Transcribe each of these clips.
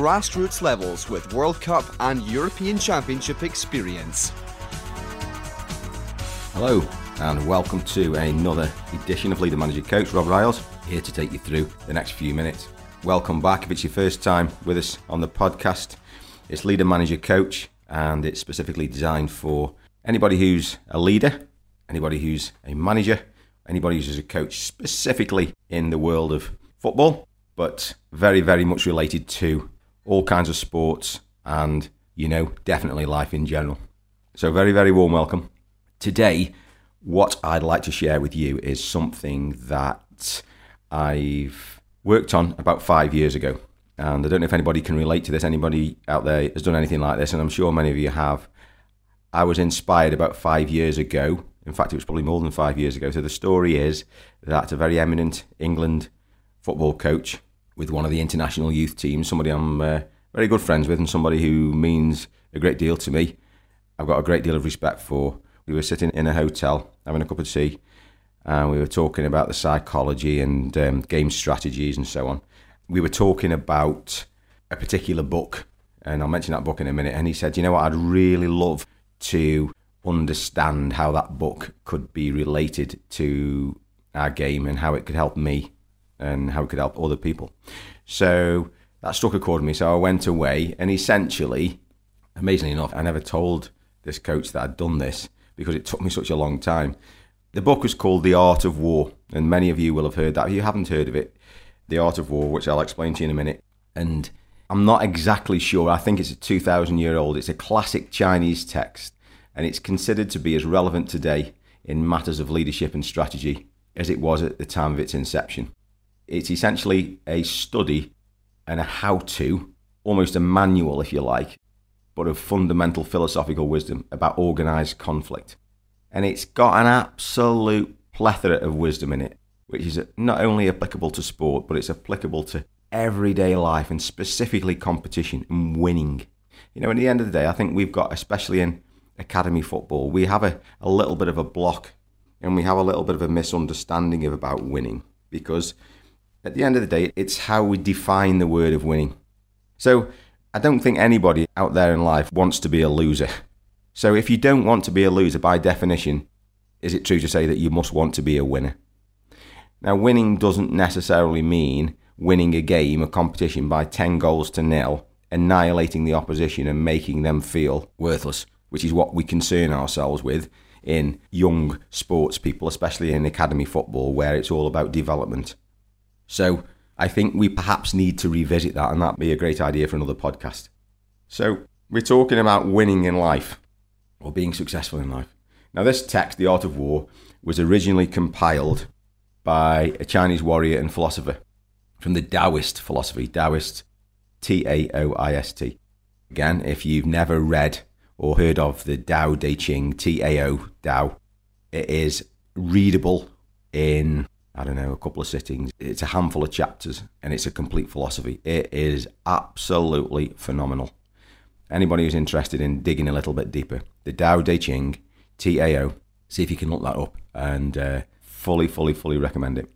grassroots levels with World Cup and European Championship experience. Hello, and welcome to another edition of Leader Manager Coach. Rob Riles here to take you through the next few minutes. Welcome back if it's your first time with us on the podcast. It's Leader Manager Coach, and it's specifically designed for anybody who's a leader, anybody who's a manager, anybody who's a coach, specifically in the world of football, but very, very much related to all kinds of sports, and, you know, definitely life in general. So, very, very warm welcome. Today, what I'd like to share with you is something that I've worked on about five years ago. And I don't know if anybody can relate to this. Anybody out there has done anything like this, and I'm sure many of you have. I was inspired about five years ago. In fact, it was probably more than five years ago. So the story is that a very eminent England football coach with one of the international youth teams, somebody I'm uh, very good friends with and somebody who means a great deal to me. I've got a great deal of respect for. We were sitting in a hotel having a cup of tea and we were talking about the psychology and um, game strategies and so on. We were talking about a particular book, and I'll mention that book in a minute. And he said, You know what? I'd really love to understand how that book could be related to our game and how it could help me and how it could help other people. So that struck a chord with me. So I went away, and essentially, amazingly enough, I never told this coach that I'd done this because it took me such a long time. The book was called The Art of War, and many of you will have heard that. If you haven't heard of it, The Art of War, which I'll explain to you in a minute. And I'm not exactly sure. I think it's a 2,000 year old. It's a classic Chinese text, and it's considered to be as relevant today in matters of leadership and strategy as it was at the time of its inception. It's essentially a study and a how to, almost a manual, if you like, but of fundamental philosophical wisdom about organized conflict. And it's got an absolute plethora of wisdom in it, which is not only applicable to sport, but it's applicable to everyday life and specifically competition and winning. You know, at the end of the day, I think we've got, especially in academy football, we have a, a little bit of a block and we have a little bit of a misunderstanding of about winning because at the end of the day, it's how we define the word of winning. So I don't think anybody out there in life wants to be a loser. So if you don't want to be a loser, by definition, is it true to say that you must want to be a winner? Now, winning doesn't necessarily mean winning a game, a competition by 10 goals to nil, annihilating the opposition and making them feel worthless, which is what we concern ourselves with in young sports people, especially in academy football, where it's all about development. So I think we perhaps need to revisit that, and that'd be a great idea for another podcast. So we're talking about winning in life or being successful in life. Now, this text, The Art of War, was originally compiled by a Chinese warrior and philosopher from the Taoist philosophy, Taoist, T A O I S T. Again, if you've never read or heard of the Tao Te Ching, T A O, Tao, it is readable in I don't know, a couple of sittings. It's a handful of chapters and it's a complete philosophy. It is absolutely phenomenal. Anybody who's interested in digging a little bit deeper, the Tao Te Ching, T A O, see if you can look that up and uh, fully, fully, fully recommend it.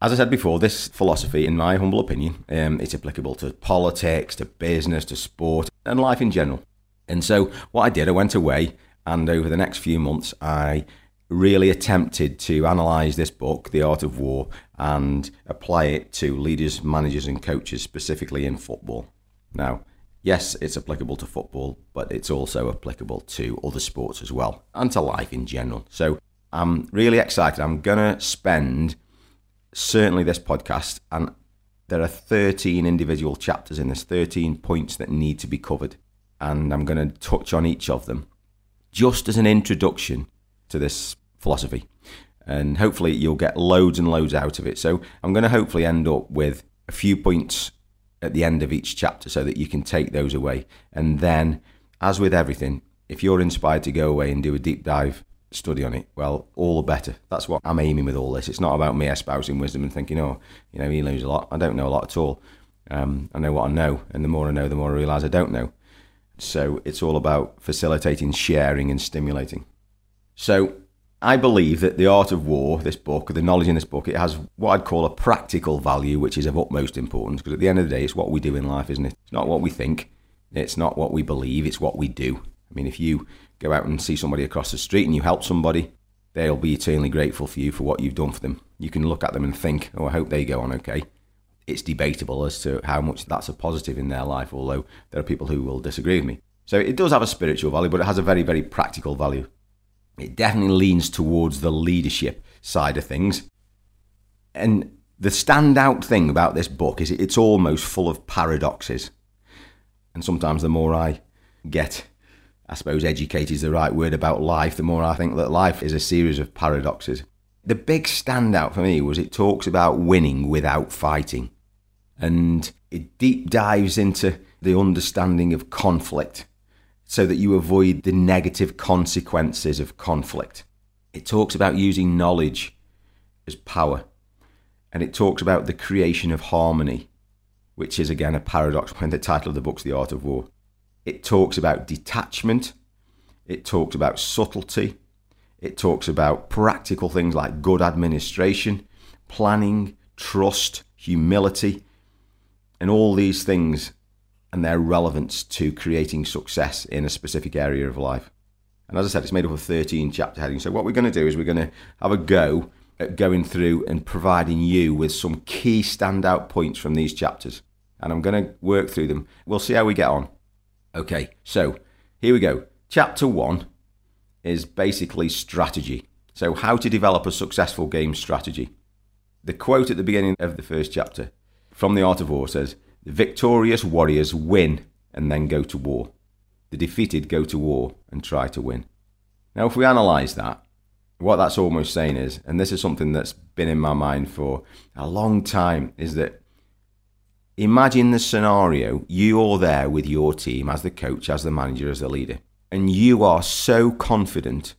As I said before, this philosophy, in my humble opinion, um, it's applicable to politics, to business, to sport, and life in general. And so, what I did, I went away, and over the next few months, I really attempted to analyze this book, The Art of War, and apply it to leaders, managers, and coaches, specifically in football. Now, yes, it's applicable to football, but it's also applicable to other sports as well, and to life in general. So I'm really excited. I'm going to spend certainly this podcast, and there are 13 individual chapters in this, 13 points that need to be covered. And I'm going to touch on each of them just as an introduction to this philosophy. And hopefully, you'll get loads and loads out of it. So, I'm going to hopefully end up with a few points at the end of each chapter so that you can take those away. And then, as with everything, if you're inspired to go away and do a deep dive study on it, well, all the better. That's what I'm aiming with all this. It's not about me espousing wisdom and thinking, oh, you know, he knows a lot. I don't know a lot at all. Um, I know what I know, and the more I know, the more I realise I don't know. So it's all about facilitating, sharing, and stimulating. So I believe that The Art of War, this book, the knowledge in this book, it has what I'd call a practical value, which is of utmost importance. Because at the end of the day, it's what we do in life, isn't it? It's not what we think, it's not what we believe, it's what we do. I mean, if you go out and see somebody across the street and you help somebody, they'll be eternally grateful for you for what you've done for them. You can look at them and think, oh, I hope they go on okay. It's debatable as to how much that's a positive in their life, although there are people who will disagree with me. So it does have a spiritual value, but it has a very, very practical value. It definitely leans towards the leadership side of things. And the standout thing about this book is it's almost full of paradoxes. And sometimes the more I get, I suppose educated is the right word about life, the more I think that life is a series of paradoxes. The big standout for me was it talks about winning without fighting. And it deep dives into the understanding of conflict so that you avoid the negative consequences of conflict. It talks about using knowledge as power, and it talks about the creation of harmony, which is again a paradox when the title of the book's The Art of War. It talks about detachment, it talks about subtlety, it talks about practical things like good administration, planning, trust, humility, and all these things and their relevance to creating success in a specific area of life. And as I said, it's made up of 13 chapter headings. So, what we're going to do is we're going to have a go at going through and providing you with some key standout points from these chapters. And I'm going to work through them. We'll see how we get on. Okay, so here we go. Chapter one is basically strategy. So, how to develop a successful game strategy. The quote at the beginning of the first chapter from The Art of War says, the victorious warriors win and then go to war. The defeated go to war and try to win. Now, if we analyse that, what that's almost saying is, and this is something that's been in my mind for a long time, is that imagine the scenario you're there with your team as the coach, as the manager, as the leader, and you are so confident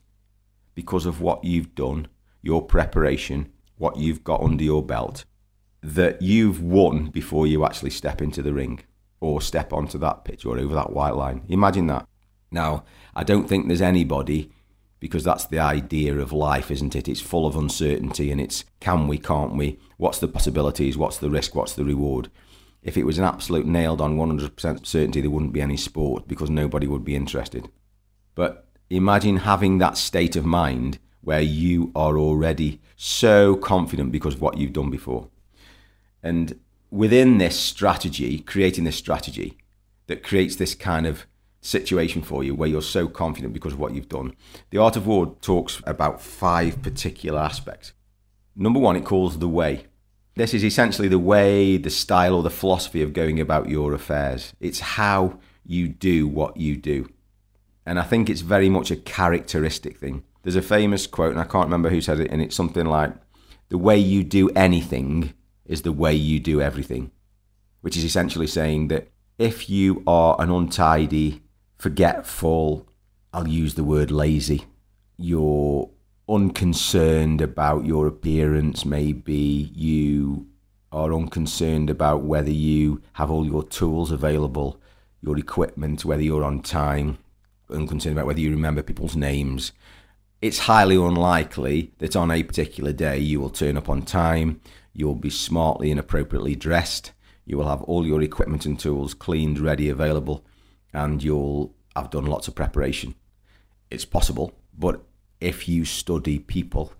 because of what you've done, your preparation, what you've got under your belt, that you've won before you actually step into the ring or step onto that pitch or over that white line. Imagine that. Now, I don't think there's anybody because that's the idea of life, isn't it? It's full of uncertainty and it's can we, can't we? What's the possibilities? What's the risk? What's the reward? If it was an absolute nailed on 100% certainty, there wouldn't be any sport because nobody would be interested. But imagine having that state of mind where you are already so confident because of what you've done before. And within this strategy, creating this strategy that creates this kind of situation for you where you're so confident because of what you've done, the Art of War talks about five particular aspects. Number one, it calls the way. This is essentially the way, the style, or the philosophy of going about your affairs. It's how you do what you do. And I think it's very much a characteristic thing. There's a famous quote, and I can't remember who said it, and it's something like, The way you do anything is the way you do everything, which is essentially saying that if you are an untidy, forgetful, I'll use the word lazy, you're unconcerned about your appearance, maybe you are unconcerned about whether you have all your tools available, your equipment, whether you're on time, unconcerned about whether you remember people's names. It's highly unlikely that on a particular day you will turn up on time, You'll be smartly and appropriately dressed. You will have all your equipment and tools cleaned, ready, available, and you'll have done lots of preparation. It's possible, but if you study people,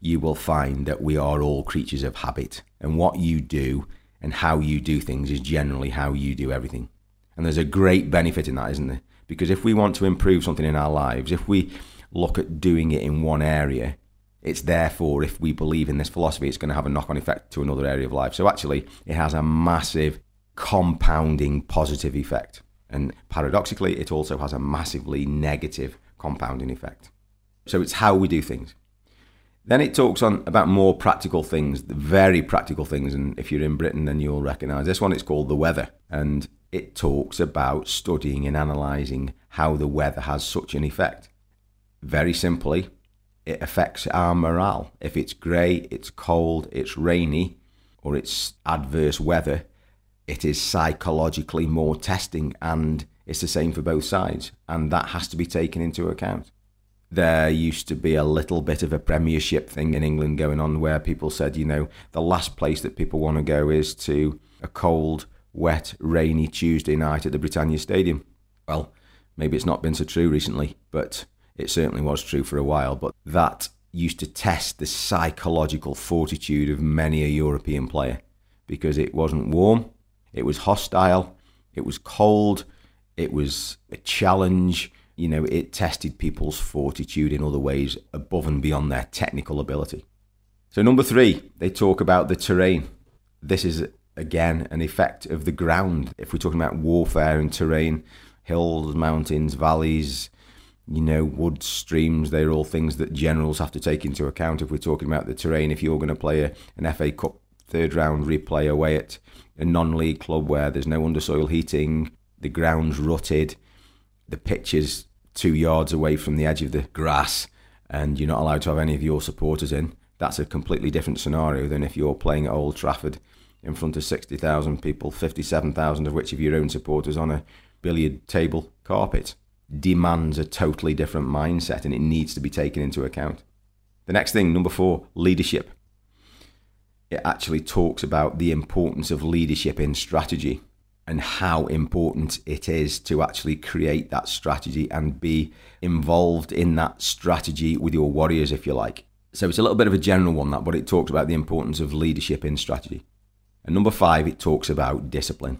you will find that we are all creatures of habit. And what you do and how you do things is generally how you do everything. And there's a great benefit in that, isn't there? Because if we want to improve something in our lives, if we look at doing it in one area, it's therefore, if we believe in this philosophy, it's going to have a knock on effect to another area of life. So actually, it has a massive compounding positive effect. And paradoxically, it also has a massively negative compounding effect. So it's how we do things. Then it talks on about more practical things, very practical things. And if you're in Britain, then you'll recognise this one. It's called the weather, and it talks about studying and analysing how the weather has such an effect. Very simply, it affects our morale. If it's grey, it's cold, it's rainy, or it's adverse weather, it is psychologically more testing, and it's the same for both sides, and that has to be taken into account there used to be a little bit of a premiership thing in England going on where people said, you know, the last place that people want to go is to a cold, wet, rainy Tuesday night at the Britannia Stadium. Well, maybe it's not been so true recently, but it certainly was true for a while. But that used to test the psychological fortitude of many a European player because it wasn't warm, it was hostile, it was cold, it was a challenge you know, it tested people's fortitude in other ways above and beyond their technical ability. So, number three, they talk about the terrain. This is, again, an effect of the ground. If we're talking about warfare and terrain, hills, mountains, valleys, you know, woods, streams, they're all things that generals have to take into account if we're talking about the terrain. If you're going to play a, an FA Cup third round replay away at a non league club where there's no undersoil heating, the ground's rutted, the pitch is two yards away from the edge of the grass and you're not allowed to have any of your supporters in, that's a completely different scenario than if you're playing at Old Trafford in front of 60,000 people, 57,000 of which of your own supporters on a billiard table carpet. Demands a totally different mindset and it needs to be taken into account. The next thing, number four, leadership. It actually talks about the importance of leadership in strategy and how important it is to actually create that strategy and be involved in that strategy with your warriors, if you like. So it's a little bit of a general one, that, but it talks about the importance of leadership in strategy. And number five, it talks about discipline.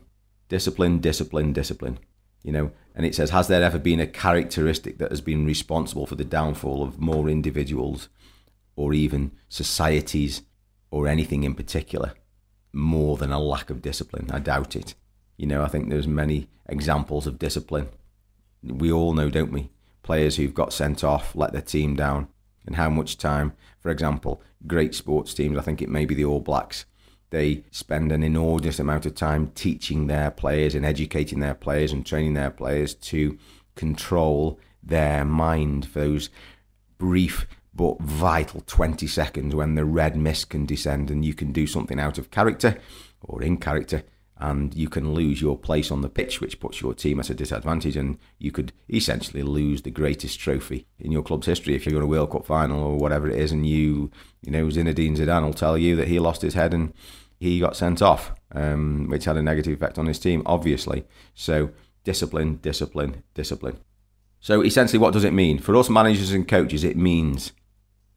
Discipline, discipline, discipline. You know, and it says, has there ever been a characteristic that has been responsible for the downfall of more individuals or even societies or anything in particular more than a lack of discipline? I doubt it. You know, I think there's many examples of discipline. We all know, don't we? Players who've got sent off, let their team down, and how much time. For example, great sports teams, I think it may be the All Blacks, they spend an inordinate amount of time teaching their players and educating their players and training their players to control their mind for those brief but vital 20 seconds when the red mist can descend and you can do something out of character or in character and you can lose your place on the pitch, which puts your team at a disadvantage, and you could essentially lose the greatest trophy in your club's history if you're in a World Cup final or whatever it is, and you, you know, Zinedine Zidane will tell you that he lost his head and he got sent off, um, which had a negative effect on his team, obviously. So discipline, discipline, discipline. So essentially, what does it mean for us managers and coaches? It means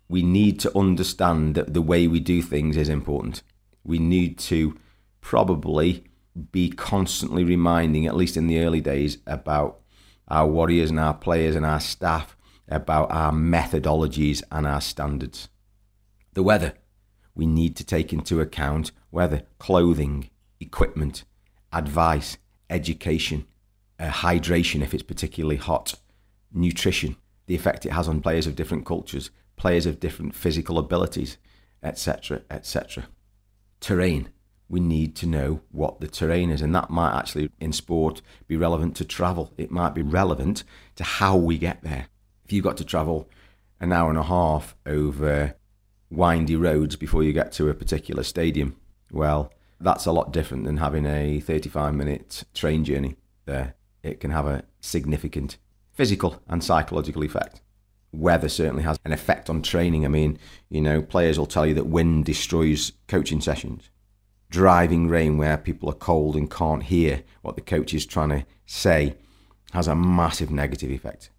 we need to understand that the way we do things is important. We need to probably be constantly reminding, at least in the early days, about our warriors and our players and our staff, about our methodologies and our standards. The weather. We need to take into account weather clothing, equipment, advice, education, uh, hydration if it's particularly hot, nutrition, the effect it has on players of different cultures, players of different physical abilities, etc., etc. Terrain we need to know what the terrain is. And that might actually, in sport, be relevant to travel. It might be relevant to how we get there. If you've got to travel an hour and a half over windy roads before you get to a particular stadium, well, that's a lot different than having a 35 minute train journey there. It can have a significant physical and psychological effect. Weather certainly has an effect on training. I mean, you know, players will tell you that wind destroys coaching sessions driving rain where people are cold and can't hear what the coach is trying to say has a massive negative effect.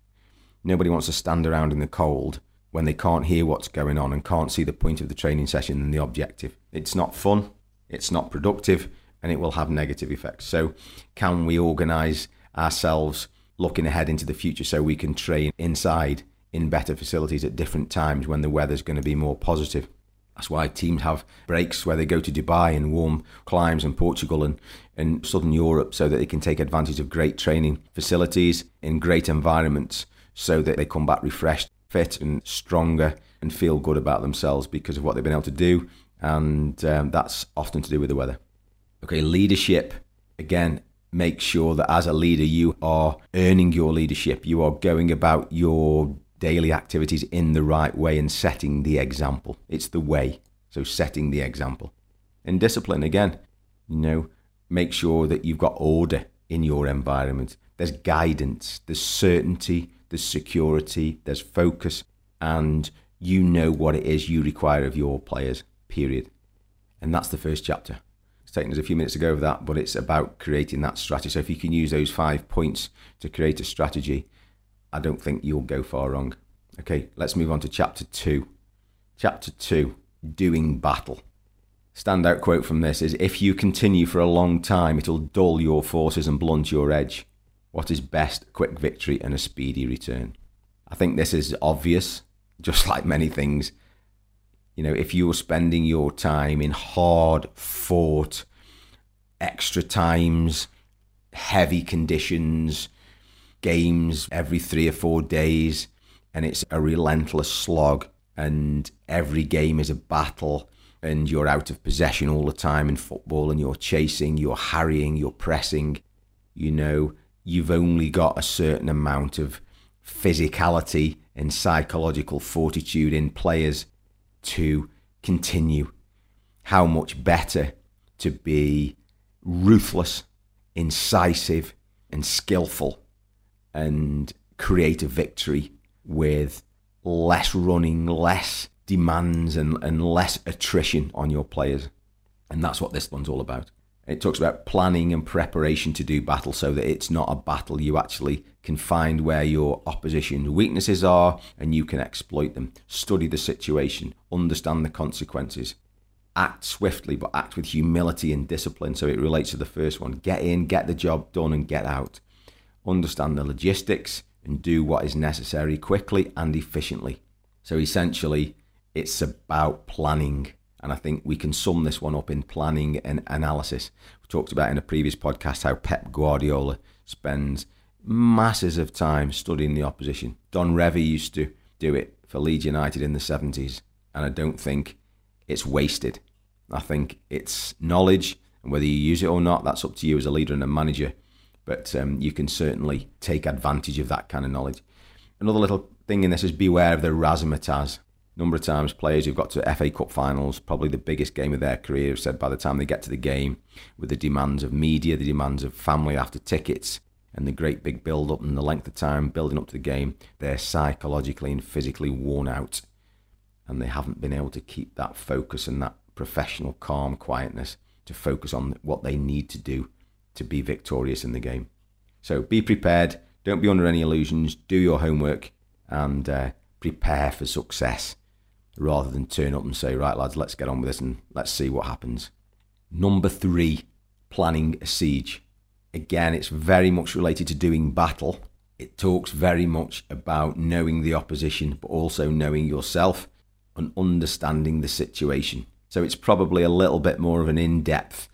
Nobody wants to stand around in the cold when they can't hear what's going on and can't see the point of the training session and the objective. It's not fun, it's not productive, and it will have negative effects. So, can we organise ourselves looking ahead into the future so we can train inside in better facilities at different times when the weather's going to be more positive? That's why teams have breaks where they go to Dubai and warm climes and Portugal and, and southern Europe so that they can take advantage of great training facilities in great environments so that they come back refreshed fit and stronger and feel good about themselves because of what they've been able to do. And um, that's often to do with the weather. Okay, leadership. Again, make sure that as a leader, you are earning your leadership. You are going about your daily activities in the right way and setting the example. It's the way. So, setting the example. And discipline, again, you know, make sure that you've got order in your environment. There's guidance, there's certainty, there's security, there's focus, and you know what it is you require of your players, period. And that's the first chapter. It's taken us a few minutes to go over that, but it's about creating that strategy. So if you can use those five points to create a strategy, I don't think you'll go far wrong. Okay, let's move on to chapter two. Chapter two doing battle. Standout quote from this is If you continue for a long time, it'll dull your forces and blunt your edge. What is best? Quick victory and a speedy return. I think this is obvious, just like many things. You know, if you're spending your time in hard fought, extra times, heavy conditions, games every three or four days, and it's a relentless slog, and every game is a battle, and you're out of possession all the time in football, and you're chasing, you're harrying, you're pressing, you know, you've only got a certain amount of physicality and psychological fortitude in players to continue. How much better to be ruthless, incisive, and skillful and create a victory with less running, less demands, and, and less attrition on your players. And that's what this one's all about. It talks about planning and preparation to do battle so that it's not a battle. You actually can find where your opposition's weaknesses are and you can exploit them. Study the situation, understand the consequences. Act swiftly, but act with humility and discipline. So it relates to the first one. Get in, get the job done, and get out. Understand the logistics and do what is necessary quickly and efficiently. So essentially, it's about planning. And I think we can sum this one up in planning and analysis. We talked about in a previous podcast how Pep Guardiola spends masses of time studying the opposition. Don Revie used to do it for Leeds United in the 70s, and I don't think it's wasted. I think it's knowledge, and whether you use it or not, that's up to you as a leader and a manager. But um, you can certainly take advantage of that kind of knowledge. Another little thing in this is beware of the razzmatazz number of times players who've got to FA Cup finals, probably the biggest game of their career, have said by the time they get to the game, with the demands of media, the demands of family after tickets, and the great big build up and the length of time building up to the game, they're psychologically and physically worn out. And they haven't been able to keep that focus and that professional, calm quietness to focus on what they need to do to be victorious in the game. So be prepared. Don't be under any illusions. Do your homework and uh, prepare for success rather than turn up and say, right, lads, let's get on with this and let's see what happens. Number three, planning a siege. Again, it's very much related to doing battle. It talks very much about knowing the opposition, but also knowing yourself and understanding the situation. So it's probably a little bit more of an in depth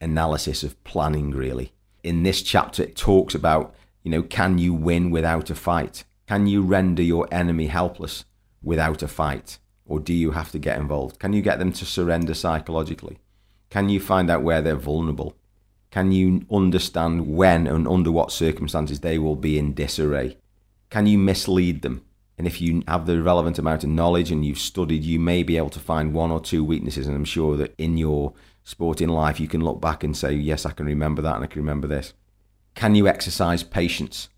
analysis of planning, really. In this chapter, it talks about, you know, can you win without a fight? Can you render your enemy helpless without a fight? Or do you have to get involved? Can you get them to surrender psychologically? Can you find out where they're vulnerable? Can you understand when and under what circumstances they will be in disarray? Can you mislead them? And if you have the relevant amount of knowledge and you've studied, you may be able to find one or two weaknesses. And I'm sure that in your sporting life, you can look back and say, yes, I can remember that and I can remember this. Can you exercise patience?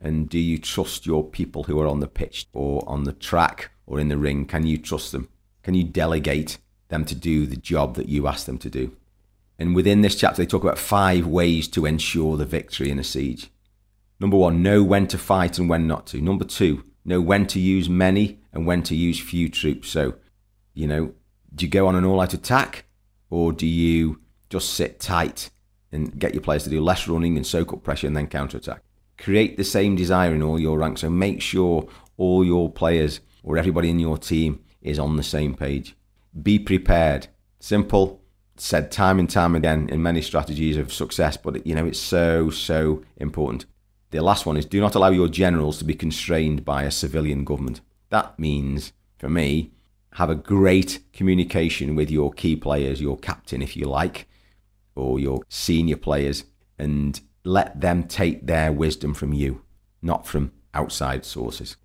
And do you trust your people who are on the pitch or on the track or in the ring? Can you trust them? Can you delegate them to do the job that you ask them to do? And within this chapter, they talk about five ways to ensure the victory in a siege. Number one, know when to fight and when not to. Number two, know when to use many and when to use few troops. So, you know, do you go on an all out attack or do you just sit tight and get your players to do less running and soak up pressure and then counter attack? Create the same desire in all your ranks. So make sure all your players or everybody in your team is on the same page. Be prepared. Simple, said time and time again in many strategies of success, but you know it's so so important. The last one is do not allow your generals to be constrained by a civilian government. That means, for me, have a great communication with your key players, your captain, if you like, or your senior players, and let them take their wisdom from you, not from outside sources.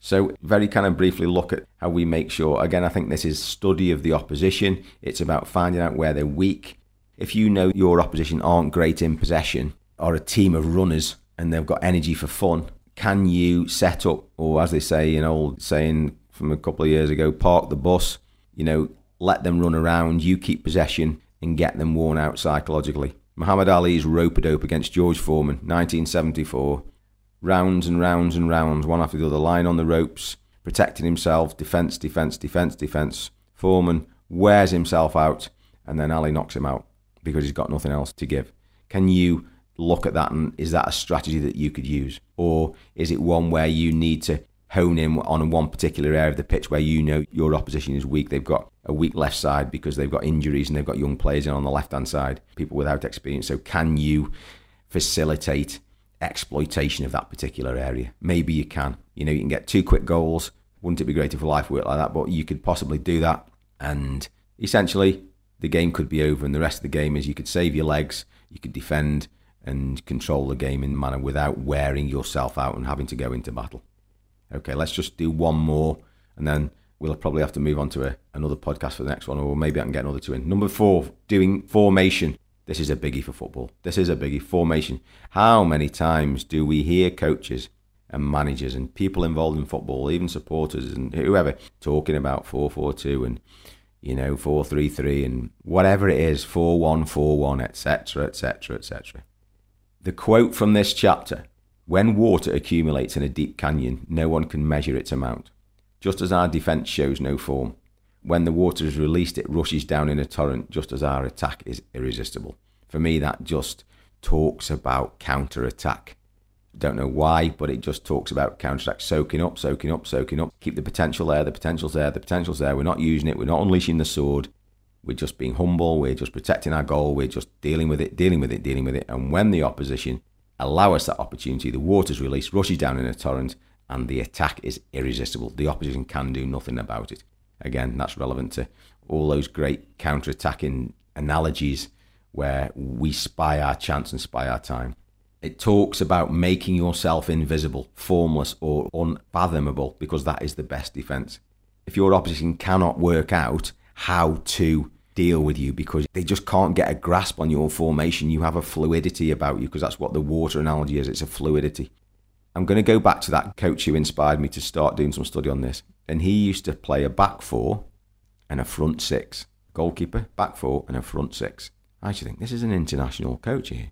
So, very kind of briefly look at how we make sure. Again, I think this is study of the opposition. It's about finding out where they're weak. If you know your opposition aren't great in possession, or a team of runners and they've got energy for fun, can you set up, or as they say, an old saying from a couple of years ago, park the bus, you know, let them run around, you keep possession and get them worn out psychologically. Muhammad Ali's rope a dope against George Foreman, 1974. Rounds and rounds and rounds, one after the other, lying on the ropes, protecting himself, defence, defence, defence, defence. Foreman wears himself out, and then Ali knocks him out because he's got nothing else to give. Can you look at that and is that a strategy that you could use? Or is it one where you need to hone in on one particular area of the pitch where you know your opposition is weak? They've got a weak left side because they've got injuries and they've got young players in on the left hand side, people without experience. So can you facilitate exploitation of that particular area? Maybe you can. You know, you can get two quick goals. Wouldn't it be great if life worked like that? But you could possibly do that. And essentially, the game could be over. And the rest of the game is you could save your legs, you could defend, and control the game in a manner without wearing yourself out and having to go into battle. Okay, let's just do one more and then we'll probably have to move on to a, another podcast for the next one, or maybe I can get another two in. Number four, doing formation. This is a biggie for football. This is a biggie. Formation. How many times do we hear coaches and managers and people involved in football, even supporters and whoever, talking about 4 4 2 and you know, 4 3 3 and whatever it is, 4 1 4 1, etc., etc., etc. The quote from this chapter When water accumulates in a deep canyon, no one can measure its amount. Just as our defence shows no form, when the water is released, it rushes down in a torrent, just as our attack is irresistible. For me, that just talks about counter attack. Don't know why, but it just talks about counter attack, soaking up, soaking up, soaking up. Keep the potential there, the potential's there, the potential's there. We're not using it, we're not unleashing the sword. We're just being humble. We're just protecting our goal. We're just dealing with it, dealing with it, dealing with it. And when the opposition allow us that opportunity, the water's released, rushes down in a torrent, and the attack is irresistible. The opposition can do nothing about it. Again, that's relevant to all those great counter-attacking analogies where we spy our chance and spy our time. It talks about making yourself invisible, formless, or unfathomable because that is the best defense. If your opposition cannot work out how to deal with you because they just can't get a grasp on your formation. You have a fluidity about you because that's what the water analogy is it's a fluidity. I'm going to go back to that coach who inspired me to start doing some study on this. And he used to play a back four and a front six. Goalkeeper, back four, and a front six. I should think this is an international coach here.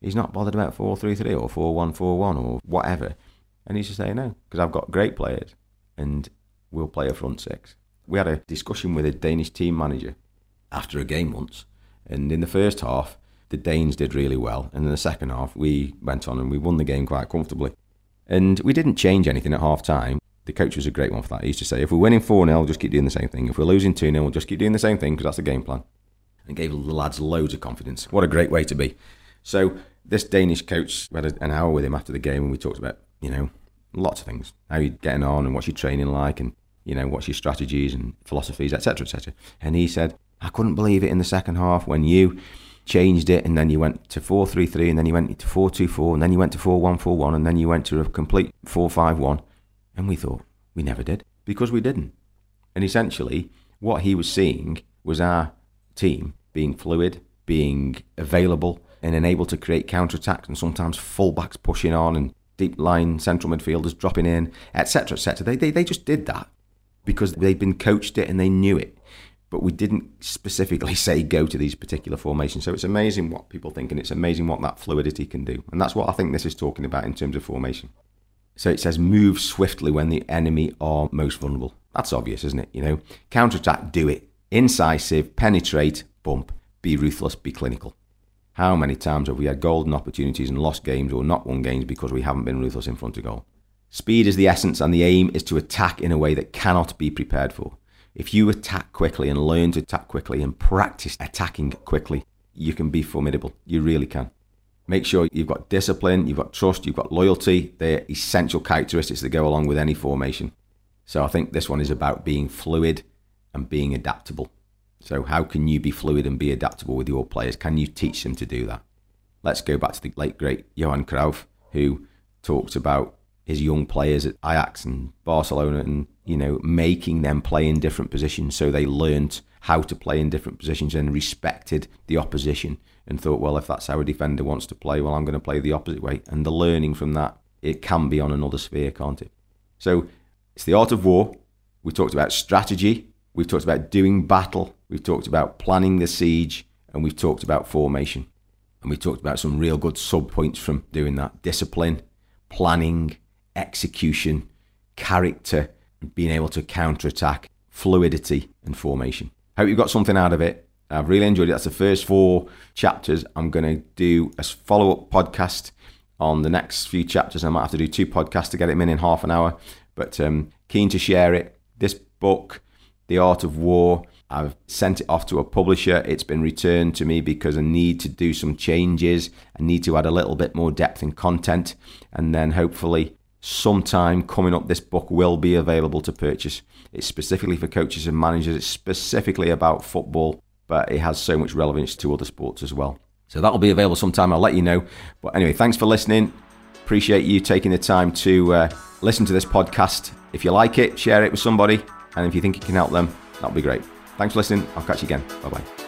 He's not bothered about 4 3 3 or 4 1 4 1 or whatever. And he's just saying no, because I've got great players and we'll play a front six. We had a discussion with a Danish team manager after a game once. And in the first half, the Danes did really well. And in the second half, we went on and we won the game quite comfortably. And we didn't change anything at half time. The coach was a great one for that. He used to say, if we're winning 4 0, we'll just keep doing the same thing. If we're losing 2 0, we'll just keep doing the same thing because that's the game plan. And gave the lads loads of confidence. What a great way to be. So, this Danish coach, we had an hour with him after the game and we talked about, you know, lots of things. How you're getting on and what's your training like and, you know, what's your strategies and philosophies, etc., etc. And he said, I couldn't believe it in the second half when you changed it and then you went to 4-3-3 and then you went to 4-2-4 and then you went to 4-1-4-1 and then you went to a complete 4-5-1 and we thought we never did because we didn't. And essentially what he was seeing was our team being fluid being available and enabled to create counter-attacks and sometimes fullbacks pushing on and deep line central midfielders dropping in etc etc they, they, they just did that because they'd been coached it and they knew it but we didn't specifically say go to these particular formations. So it's amazing what people think, and it's amazing what that fluidity can do. And that's what I think this is talking about in terms of formation. So it says move swiftly when the enemy are most vulnerable. That's obvious, isn't it? You know, counterattack, do it. Incisive, penetrate, bump, be ruthless, be clinical. How many times have we had golden opportunities and lost games or not won games because we haven't been ruthless in front of goal? Speed is the essence, and the aim is to attack in a way that cannot be prepared for. If you attack quickly and learn to attack quickly and practice attacking quickly, you can be formidable. You really can. Make sure you've got discipline, you've got trust, you've got loyalty. They're essential characteristics that go along with any formation. So I think this one is about being fluid and being adaptable. So, how can you be fluid and be adaptable with your players? Can you teach them to do that? Let's go back to the late, great Johan Cruyff, who talked about his young players at Ajax and Barcelona and, you know, making them play in different positions so they learned how to play in different positions and respected the opposition and thought, well, if that's how a defender wants to play, well, I'm going to play the opposite way. And the learning from that, it can be on another sphere, can't it? So it's the art of war. We talked about strategy. We've talked about doing battle. We've talked about planning the siege. And we've talked about formation. And we talked about some real good sub points from doing that discipline, planning, execution, character, being able to counter attack, fluidity, and formation. Hope you got something out of it. I've really enjoyed it. That's the first four chapters. I'm going to do a follow up podcast on the next few chapters. I might have to do two podcasts to get it in in half an hour, but um, keen to share it. This book, The Art of War, I've sent it off to a publisher. It's been returned to me because I need to do some changes. I need to add a little bit more depth and content. And then hopefully, sometime coming up, this book will be available to purchase. It's specifically for coaches and managers, it's specifically about football, but it has so much relevance to other sports as well. So that'll be available sometime. I'll let you know. But anyway, thanks for listening. Appreciate you taking the time to uh, listen to this podcast. If you like it, share it with somebody. And if you think it can help them, that'll be great. Thanks for listening. I'll catch you again. Bye bye.